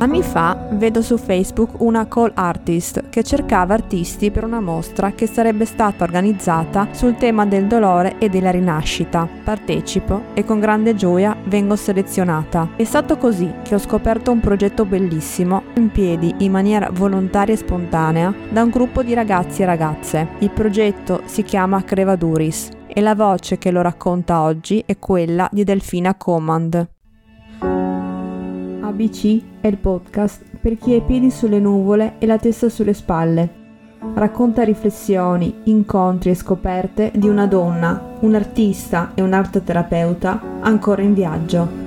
Anni fa vedo su Facebook una call artist che cercava artisti per una mostra che sarebbe stata organizzata sul tema del dolore e della rinascita. Partecipo e con grande gioia vengo selezionata. È stato così che ho scoperto un progetto bellissimo in piedi in maniera volontaria e spontanea da un gruppo di ragazzi e ragazze. Il progetto si chiama Crevaduris e la voce che lo racconta oggi è quella di Delfina Command. ABC è il podcast per chi ha i piedi sulle nuvole e la testa sulle spalle. Racconta riflessioni, incontri e scoperte di una donna, un artista e un'artoterapeuta ancora in viaggio.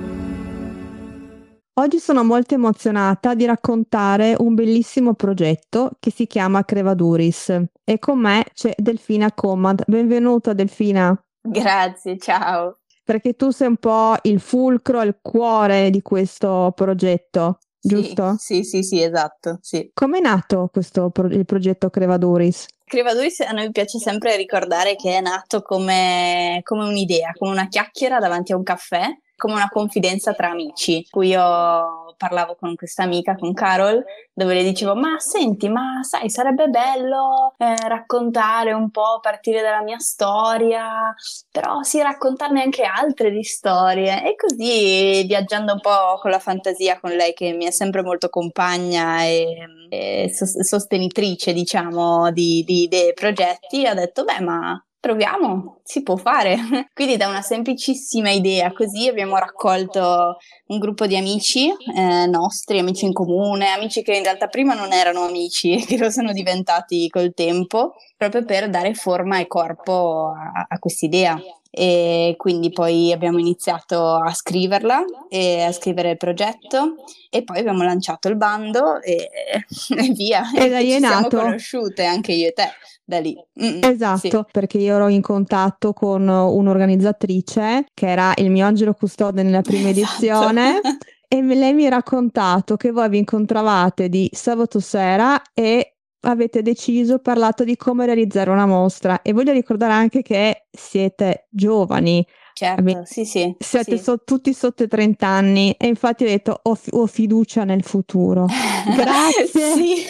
Oggi sono molto emozionata di raccontare un bellissimo progetto che si chiama Crevaduris e con me c'è Delfina Command. Benvenuta Delfina. Grazie, ciao perché tu sei un po' il fulcro, il cuore di questo progetto, giusto? Sì, sì, sì, esatto. Sì. Come è nato questo pro- il progetto Crevaduris? Crevaduris a noi piace sempre ricordare che è nato come, come un'idea, come una chiacchiera davanti a un caffè come una confidenza tra amici, cui io parlavo con questa amica, con Carol, dove le dicevo, ma senti, ma sai, sarebbe bello eh, raccontare un po', partire dalla mia storia, però sì, raccontarne anche altre di storie. E così, viaggiando un po' con la fantasia con lei, che mi è sempre molto compagna e, e sostenitrice, diciamo, di, di idee e progetti, ha detto, beh, ma proviamo, si può fare. Quindi da una semplicissima idea così abbiamo raccolto un gruppo di amici eh, nostri, amici in comune, amici che in realtà prima non erano amici e che lo sono diventati col tempo, proprio per dare forma e corpo a, a quest'idea. E quindi poi abbiamo iniziato a scriverla e a scrivere il progetto e poi abbiamo lanciato il bando e, e via. E da nato. Siamo conosciute anche io e te da lì. Mm-mm, esatto, sì. perché io ero in contatto con un'organizzatrice che era il mio angelo custode nella prima esatto. edizione. e lei mi ha raccontato che voi vi incontravate di sabato sera e avete deciso, parlato di come realizzare una mostra. E voglio ricordare anche che siete giovani, Certo, sì, sì. Siete sì. So, tutti sotto i 30 anni e infatti ho detto ho, ho fiducia nel futuro. Grazie. sì.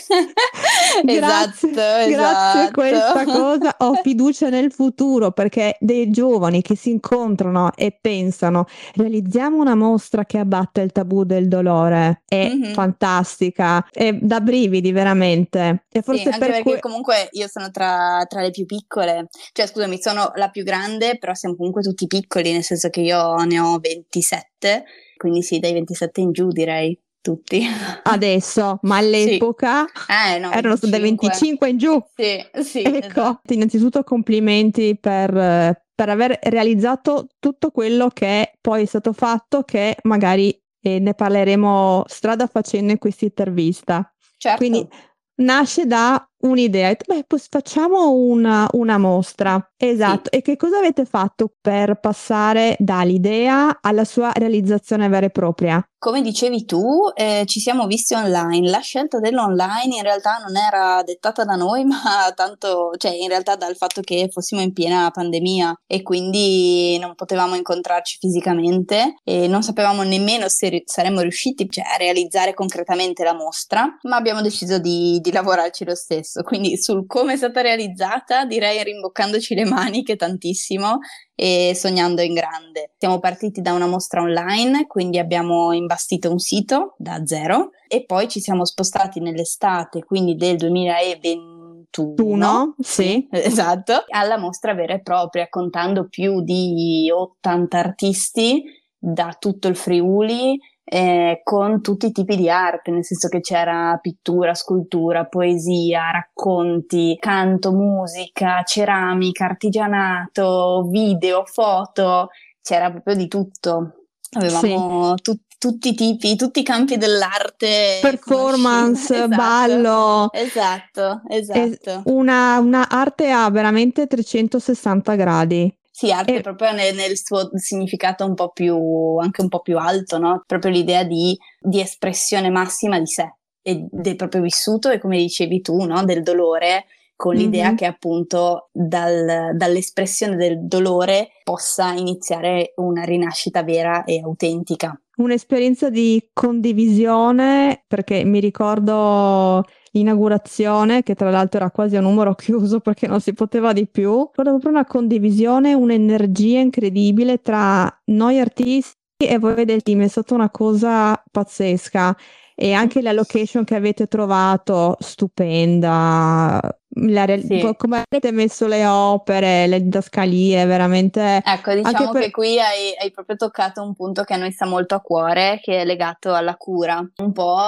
grazie, esatto, grazie esatto. a questa cosa ho fiducia nel futuro perché dei giovani che si incontrano e pensano realizziamo una mostra che abbatte il tabù del dolore è mm-hmm. fantastica, è da brividi veramente. E forse sì, anche per perché que- comunque io sono tra, tra le più piccole, cioè scusami sono la più grande però siamo comunque tutti piccoli piccoli, nel senso che io ne ho 27, quindi sì, dai 27 in giù direi tutti. Adesso, ma all'epoca sì. eh, no, erano dai 25 in giù. Sì, sì. Ecco, esatto. innanzitutto complimenti per, per aver realizzato tutto quello che poi è stato fatto, che magari eh, ne parleremo strada facendo in questa intervista. Certo. Quindi nasce da un'idea, beh, poi facciamo una, una mostra. Esatto. Sì. E che cosa avete fatto per passare dall'idea alla sua realizzazione vera e propria? Come dicevi tu, eh, ci siamo visti online. La scelta dell'online in realtà non era dettata da noi, ma tanto, cioè in realtà dal fatto che fossimo in piena pandemia e quindi non potevamo incontrarci fisicamente e non sapevamo nemmeno se ri- saremmo riusciti cioè, a realizzare concretamente la mostra, ma abbiamo deciso di, di lavorarci lo stesso. Quindi sul come è stata realizzata direi rimboccandoci le maniche tantissimo e sognando in grande. Siamo partiti da una mostra online, quindi abbiamo imbastito un sito da zero e poi ci siamo spostati nell'estate, quindi del 2021. sì. Esatto, alla mostra vera e propria, contando più di 80 artisti da tutto il Friuli eh, con tutti i tipi di arte, nel senso che c'era pittura, scultura, poesia, racconti, canto, musica, ceramica, artigianato, video, foto, c'era proprio di tutto. Avevamo sì. tu- tutti i tipi, tutti i campi dell'arte. Performance, esatto. ballo. Esatto, esatto. Una, una arte a veramente 360 gradi. Sì, arte e... proprio nel, nel, suo significato un po' più, anche un po' più alto, no? Proprio l'idea di, di espressione massima di sé e del proprio vissuto e come dicevi tu, no? Del dolore con l'idea mm-hmm. che appunto dal, dall'espressione del dolore possa iniziare una rinascita vera e autentica. un'esperienza di condivisione perché mi ricordo l'inaugurazione che tra l'altro era quasi a numero chiuso perché non si poteva di più, proprio una condivisione, un'energia incredibile tra noi artisti e voi del team, è stata una cosa pazzesca. E anche la location che avete trovato stupenda la, sì. come avete messo le opere, le didascalie, veramente. Ecco, diciamo per... che qui hai, hai, proprio toccato un punto che a noi sta molto a cuore, che è legato alla cura. Un po'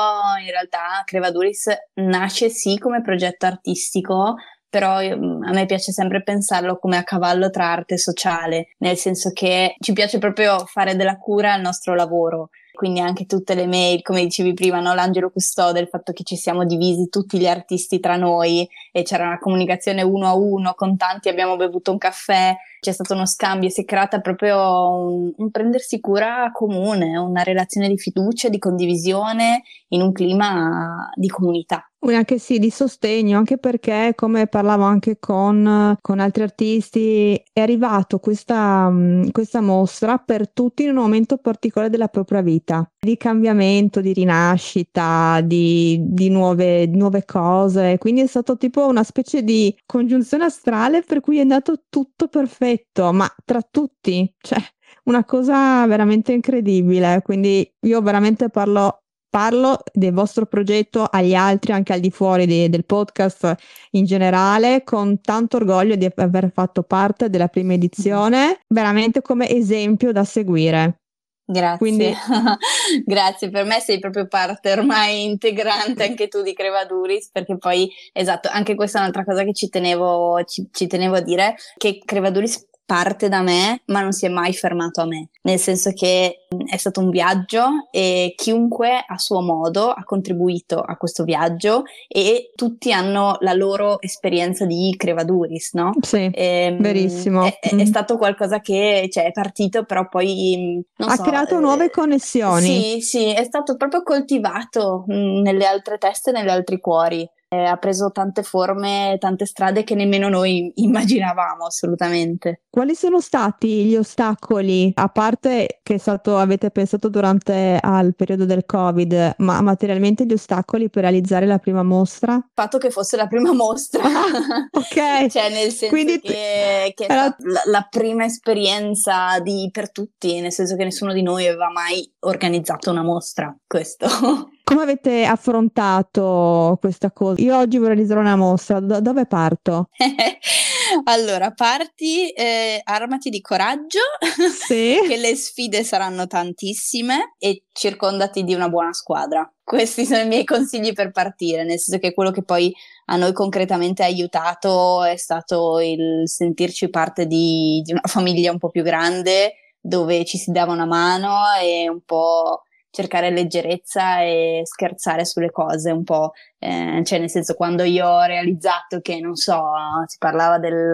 in realtà Crevaduris nasce sì come progetto artistico, però a me piace sempre pensarlo come a cavallo tra arte e sociale, nel senso che ci piace proprio fare della cura il nostro lavoro quindi anche tutte le mail, come dicevi prima, no? l'angelo custode, il fatto che ci siamo divisi tutti gli artisti tra noi e c'era una comunicazione uno a uno, con tanti abbiamo bevuto un caffè, c'è stato uno scambio, si è creata proprio un, un prendersi cura comune, una relazione di fiducia, di condivisione in un clima di comunità. Anche sì, di sostegno, anche perché, come parlavo anche con, con altri artisti, è arrivato questa, questa mostra per tutti in un momento particolare della propria vita, di cambiamento, di rinascita, di, di nuove, nuove cose. Quindi è stato tipo una specie di congiunzione astrale per cui è andato tutto perfetto, ma tra tutti, cioè una cosa veramente incredibile. Quindi io veramente parlo parlo del vostro progetto agli altri, anche al di fuori de- del podcast in generale, con tanto orgoglio di aver fatto parte della prima edizione, veramente come esempio da seguire. Grazie, Quindi... grazie, per me sei proprio parte ormai integrante anche tu di Crevaduris, perché poi, esatto, anche questa è un'altra cosa che ci tenevo, ci, ci tenevo a dire, che Crevaduris parte da me, ma non si è mai fermato a me, nel senso che è stato un viaggio e chiunque a suo modo ha contribuito a questo viaggio e tutti hanno la loro esperienza di Crevaduris, no? Sì, e, ehm, verissimo. È, è, mm. stato qualcosa che cioè, è partito, però poi ha so, creato nuove connessioni. Sì, sì, è stato proprio coltivato mh, nelle altre teste e negli altri cuori eh, ha preso tante forme, tante strade che nemmeno noi immaginavamo assolutamente. Quali sono stati gli ostacoli, a parte che stato, avete pensato durante al periodo del Covid, ma materialmente gli ostacoli per realizzare la prima mostra? Il fatto che fosse la prima mostra. Ah, ok. cioè nel senso Quindi che, che era... la, la, prima esperienza di, per tutti, nel senso che nessuno di noi aveva mai organizzato una mostra, questo. Come avete affrontato questa cosa? Io oggi vorrei realizzare una mostra, da dove parto? allora, parti, eh, armati di coraggio, sì. che le sfide saranno tantissime e circondati di una buona squadra. Questi sono i miei consigli per partire, nel senso che quello che poi a noi concretamente ha aiutato è stato il sentirci parte di, di una famiglia un po' più grande dove ci si dava una mano e un po' cercare leggerezza e scherzare sulle cose un po', eh, cioè nel senso quando io ho realizzato che, non so, si parlava del,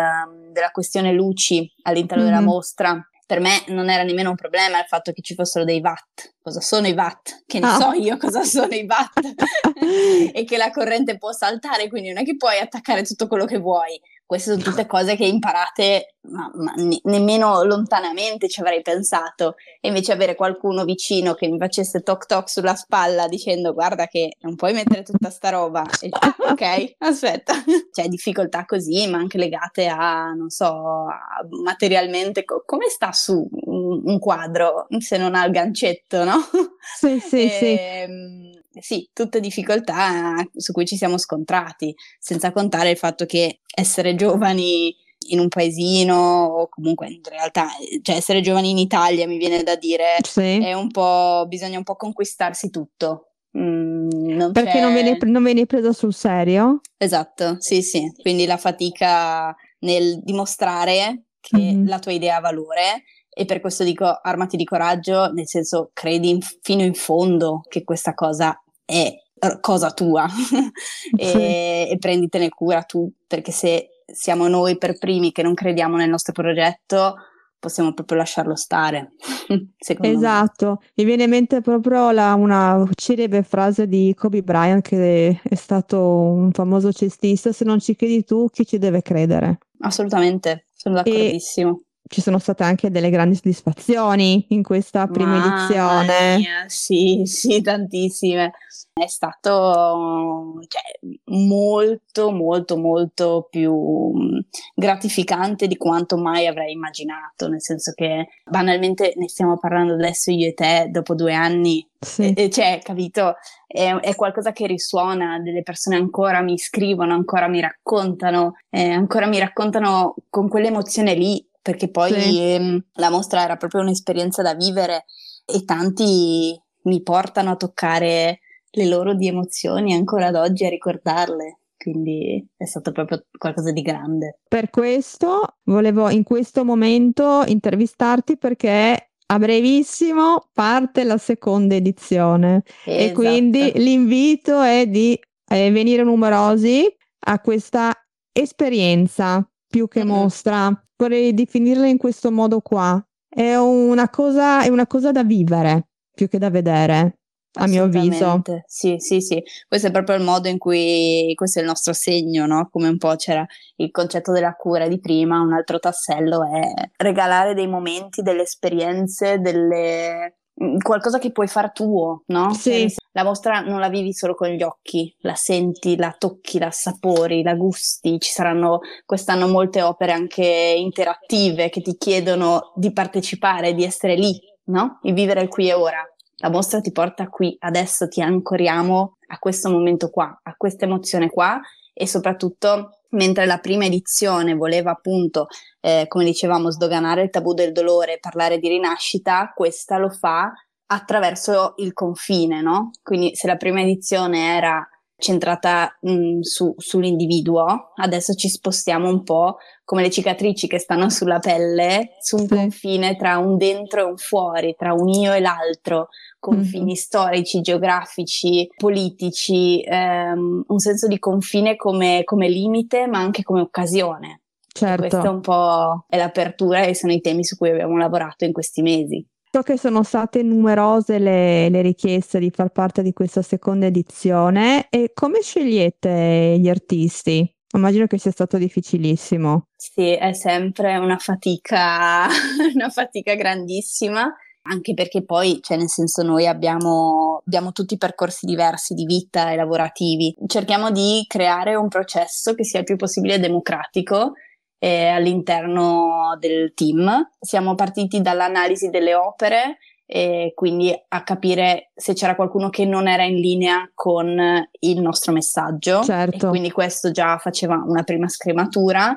della questione luci all'interno mm-hmm. della mostra, per me non era nemmeno un problema il fatto che ci fossero dei watt. Cosa sono i watt? Che ne oh. so io cosa sono i watt e che la corrente può saltare, quindi non è che puoi attaccare tutto quello che vuoi. Queste sono tutte cose che imparate, ma, ma ne- nemmeno lontanamente ci avrei pensato. E invece avere qualcuno vicino che mi facesse toc toc sulla spalla dicendo guarda che non puoi mettere tutta sta roba. E, ok, aspetta. C'è difficoltà così, ma anche legate a, non so, a materialmente, co- come sta su un, un, quadro se non ha il gancetto, no? Sì, sì, e, sì. Sì, tutte difficoltà su cui ci siamo scontrati, senza contare il fatto che essere giovani in un paesino o comunque in realtà, cioè essere giovani in Italia mi viene da dire, sì. è un po', bisogna un po' conquistarsi tutto. Mm, non Perché non viene, non viene preso sul serio? Esatto, sì, sì. Quindi la fatica nel dimostrare che mm-hmm. la tua idea ha valore e per questo dico armati di coraggio, nel senso credi in, fino in fondo che questa cosa è cosa tua e, sì. e prenditene cura tu, perché se siamo noi per primi che non crediamo nel nostro progetto, possiamo proprio lasciarlo stare. esatto, me. mi viene in mente proprio la, una celebre frase di Kobe Bryant che è stato un famoso cestista, se non ci credi tu, chi ci deve credere? Assolutamente, sono d'accordissimo. E ci sono state anche delle grandi soddisfazioni in questa prima Mamma edizione. mia, sì, sì, tantissime. È stato cioè, molto, molto, molto più mm, gratificante di quanto mai avrei immaginato, nel senso che banalmente ne stiamo parlando adesso io e te dopo due anni, Sì. e, cioè, capito? È, è, qualcosa che risuona, delle persone ancora mi scrivono, ancora mi raccontano, eh, ancora mi raccontano con quell'emozione lì perché poi sì. ehm, la mostra era proprio un'esperienza da vivere e tanti mi portano a toccare le loro di emozioni ancora ad oggi a ricordarle. Quindi è stato proprio qualcosa di grande. Per questo volevo in questo momento intervistarti perché a brevissimo parte la seconda edizione esatto. e quindi l'invito è di eh, venire numerosi a questa esperienza più che mostra vorrei definirla in questo modo qua. È una cosa, è una cosa da vivere più che da vedere. A mio avviso. Sì, sì, sì. Questo è proprio il modo in cui questo è il nostro segno, no? Come un po' c'era il concetto della cura di prima, un altro tassello è regalare dei momenti, delle esperienze, delle qualcosa che puoi far tuo, no? Sì. Cioè, la mostra non la vivi solo con gli occhi, la senti, la tocchi, la sapori, la gusti. Ci saranno quest'anno molte opere anche interattive che ti chiedono di partecipare, di essere lì, no? Il vivere il qui e ora. La mostra ti porta qui, adesso ti ancoriamo a questo momento qua, a questa emozione qua e soprattutto mentre la prima edizione voleva appunto, eh, come dicevamo, sdoganare il tabù del dolore, parlare di rinascita, questa lo fa attraverso il confine, no? Quindi se la prima edizione era centrata mh, su, sull'individuo, adesso ci spostiamo un po' come le cicatrici che stanno sulla pelle, su un sì. confine tra un dentro e un fuori, tra un io e l'altro, confini mm-hmm. storici, geografici, politici, ehm, un senso di confine come, come, limite ma anche come occasione. Certo. E questa è un po' è l'apertura e sono i temi su cui abbiamo lavorato in questi mesi. So che sono state numerose le, le, richieste di far parte di questa seconda edizione e come scegliete gli artisti? Immagino che sia stato difficilissimo. Sì, è sempre una fatica, una fatica grandissima, anche perché poi, cioè nel senso noi abbiamo, abbiamo tutti percorsi diversi di vita e lavorativi. Cerchiamo di creare un processo che sia il più possibile democratico eh, all'interno del team. Siamo partiti dall'analisi delle opere e quindi a capire se c'era qualcuno che non era in linea con il nostro messaggio. Certo. E quindi questo già faceva una prima scrematura.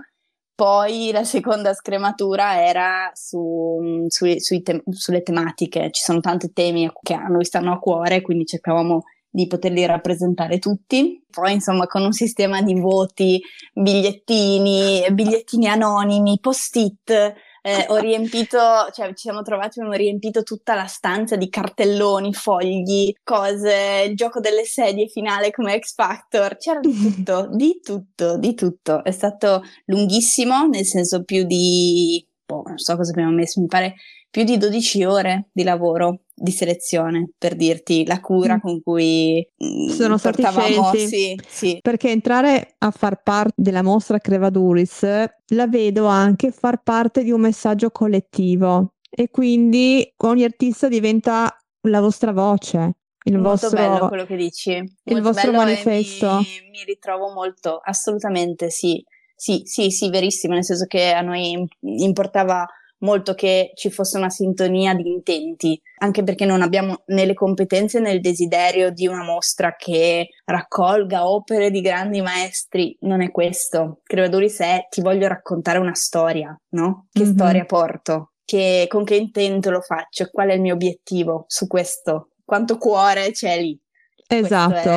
Poi la seconda scrematura era su, su, te- sulle tematiche. Ci sono tanti temi che a noi stanno a cuore, quindi cercavamo di poterli rappresentare tutti. Poi, insomma, con un sistema di voti, bigliettini, bigliettini anonimi, post-it. Eh, ho riempito, cioè ci siamo trovati, abbiamo riempito tutta la stanza di cartelloni, fogli, cose, il gioco delle sedie finale come X Factor, c'era di tutto, di tutto, di tutto. È stato lunghissimo, nel senso più di, boh, non so cosa abbiamo messo, mi pare più di 12 ore di lavoro di selezione per dirti la cura mm. con cui mm, sono stati scelti. sì, sì. perché entrare a far parte della mostra Crevaduris la vedo anche far parte di un messaggio collettivo. E quindi ogni artista diventa la vostra voce il molto vostro, bello quello che dici. il vostro manifesto mi, mi ritrovo molto assolutamente sì. Sì sì sì verissimo nel senso che a noi importava molto che ci fosse una sintonia di intenti, anche perché non abbiamo né le competenze né il desiderio di una mostra che raccolga opere di grandi maestri, non è questo. Creatori se ti voglio raccontare una storia, no? Che mm-hmm. storia porto? Che, con che intento lo faccio? Qual è il mio obiettivo su questo? Quanto cuore c'è lì? Esatto.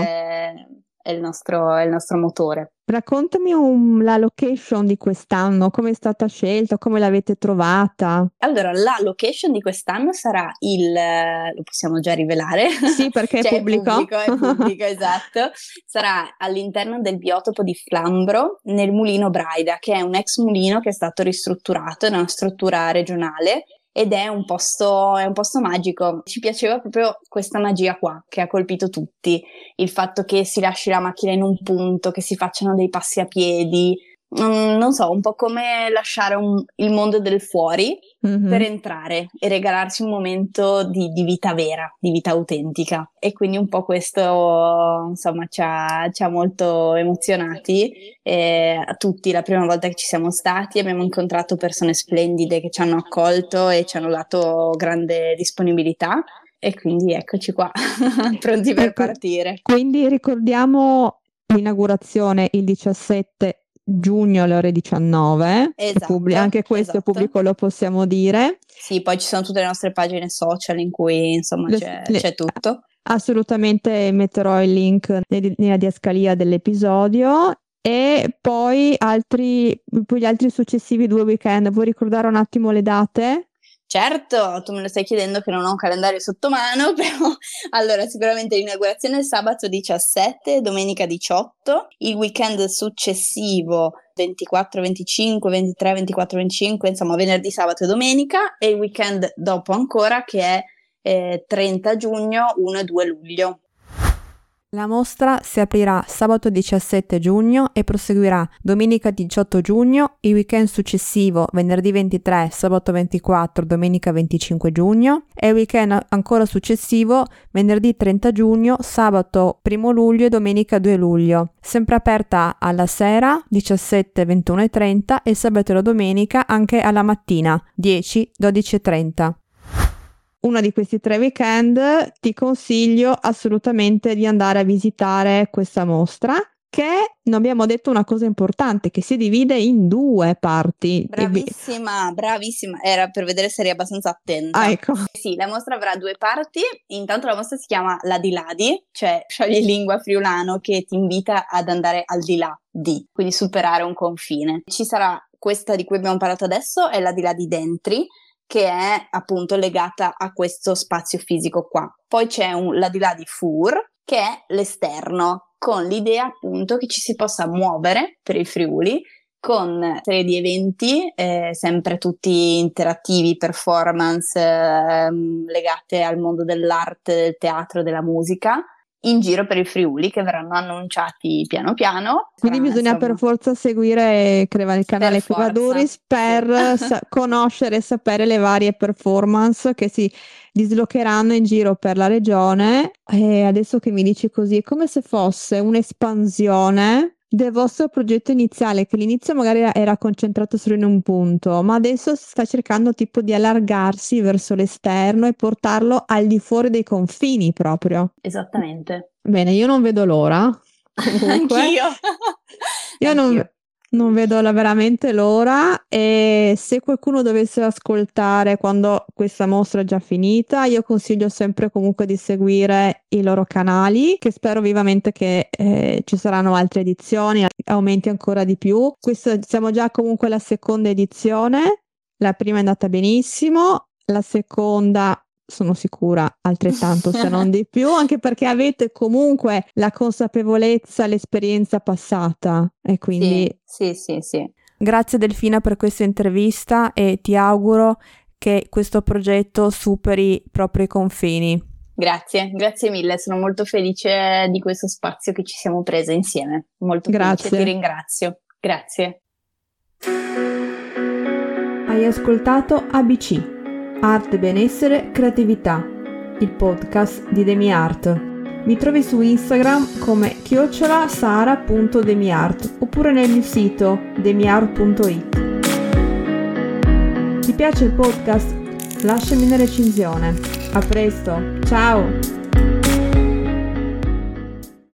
È, è, il nostro, è il nostro motore. Raccontami un, la location di quest'anno, come è stata scelta, come l'avete trovata? Allora, la location di quest'anno sarà il, lo possiamo già rivelare? Sì, perché cioè, è pubblico. È pubblico, è pubblico, esatto. Sarà all'interno del biotopo di Flambro, nel mulino Braida, che è un ex mulino che è stato ristrutturato in una struttura regionale ed è un, posto, è un posto magico. Ci piaceva proprio questa magia qua che ha colpito tutti, il fatto che si lasci la macchina in un punto, che si facciano dei passi a piedi, Mm, non so, un po' come lasciare un, il mondo del fuori mm-hmm. per entrare e regalarsi un momento di, di, vita vera, di vita autentica. E quindi un po' questo, insomma, ci ha, ci ha molto emozionati eh, a tutti. La prima volta che ci siamo stati abbiamo incontrato persone splendide che ci hanno accolto e ci hanno dato grande disponibilità. E quindi eccoci qua, pronti per ecco, partire. Quindi ricordiamo l'inaugurazione il 17 giugno alle ore 19. Esatto, pubblico, anche questo esatto. pubblico lo possiamo dire. Sì, poi ci sono tutte le nostre pagine social in cui insomma le, c'è, le, c'è, tutto. Assolutamente metterò il link nella diascalia dell'episodio e poi altri, poi gli altri successivi due weekend. Vuoi ricordare un attimo le date? Certo, tu me lo stai chiedendo che non ho un calendario sotto mano, però allora sicuramente l'inaugurazione è sabato 17, domenica 18, il weekend successivo 24, 25, 23, 24, 25, insomma venerdì, sabato e domenica e il weekend dopo ancora che è eh, 30 giugno, 1 e 2 luglio. La mostra si aprirà sabato 17 giugno e proseguirà domenica 18 giugno, il weekend successivo venerdì 23, sabato 24, domenica 25 giugno e il weekend ancora successivo venerdì 30 giugno, sabato 1 luglio e domenica 2 luglio. Sempre aperta alla sera 17, 21 e 30 e sabato e la domenica anche alla mattina 10, 12 e 30 uno di questi tre weekend ti consiglio assolutamente di andare a visitare questa mostra che non abbiamo detto una cosa importante, che si divide in due parti. Bravissima, bravissima. Era per vedere se eri abbastanza attenta. Ah, ecco. Sì, la mostra avrà due parti. Intanto la mostra si chiama Ladiladi, cioè sciogli lingua friulano che ti invita ad andare al di là di, quindi superare un confine. Ci sarà questa di cui abbiamo parlato adesso, è Ladiladi Dentri, che è appunto legata a questo spazio fisico qua. Poi c'è un là di là di Fur, che è l'esterno, con l'idea appunto che ci si possa muovere per il Friuli con serie di eventi, eh, sempre tutti interattivi, performance eh, legate al mondo dell'arte, del teatro, della musica, in giro per il Friuli che verranno annunciati piano piano. Quindi bisogna insomma, per forza seguire credo, il canale Equadoris per sa- conoscere e sapere le varie performance che si dislocheranno in giro per la regione. E adesso che mi dici così è come se fosse un'espansione del vostro progetto iniziale, che all'inizio magari era, era, concentrato solo in un punto, ma adesso si sta cercando tipo di allargarsi verso l'esterno e portarlo al di fuori dei confini proprio. Esattamente. Bene, io non vedo l'ora. Comunque. Anch'io. io Anch'io. non non vedo veramente l'ora e se qualcuno dovesse ascoltare quando questa mostra è già finita, io consiglio sempre comunque di seguire i loro canali, che spero vivamente che eh, ci saranno altre edizioni, aumenti ancora di più. Questa siamo già comunque alla seconda edizione, la prima è andata benissimo, la seconda sono sicura altrettanto se non di più, anche perché avete comunque la consapevolezza, l'esperienza passata e quindi... Sì, sì, sì, sì. Grazie Delfina per questa intervista e ti auguro che questo progetto superi i propri confini. Grazie, grazie mille, sono molto felice di questo spazio che ci siamo prese insieme. Molto grazie. felice, ti ringrazio. Grazie. Hai ascoltato ABC Arte, benessere, creatività, il podcast di DemiArt. Mi trovi su Instagram come chiocciolasara.demiart oppure nel mio sito demiart.it. Ti piace il podcast? Lasciami una recensione. A presto, ciao!